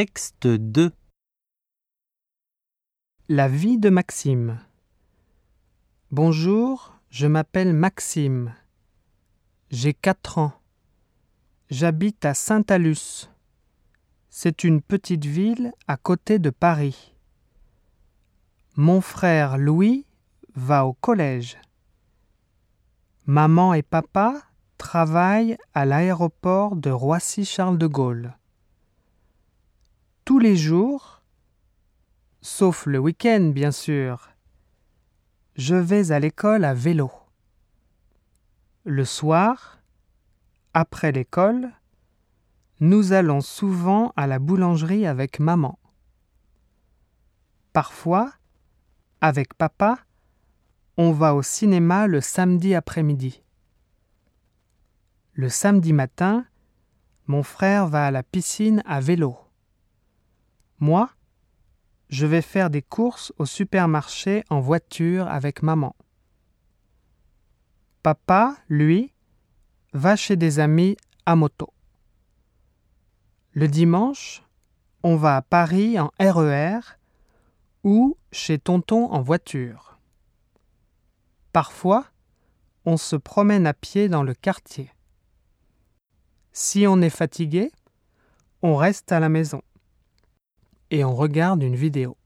Texte 2 La vie de Maxime. Bonjour, je m'appelle Maxime. J'ai quatre ans. J'habite à Saint-Alus. C'est une petite ville à côté de Paris. Mon frère Louis va au collège. Maman et papa travaillent à l'aéroport de Roissy-Charles de Gaulle. Tous les jours, sauf le week-end bien sûr, je vais à l'école à vélo. Le soir, après l'école, nous allons souvent à la boulangerie avec maman. Parfois, avec papa, on va au cinéma le samedi après-midi. Le samedi matin, mon frère va à la piscine à vélo. Moi, je vais faire des courses au supermarché en voiture avec maman. Papa, lui, va chez des amis à moto. Le dimanche, on va à Paris en RER ou chez tonton en voiture. Parfois, on se promène à pied dans le quartier. Si on est fatigué, on reste à la maison et on regarde une vidéo.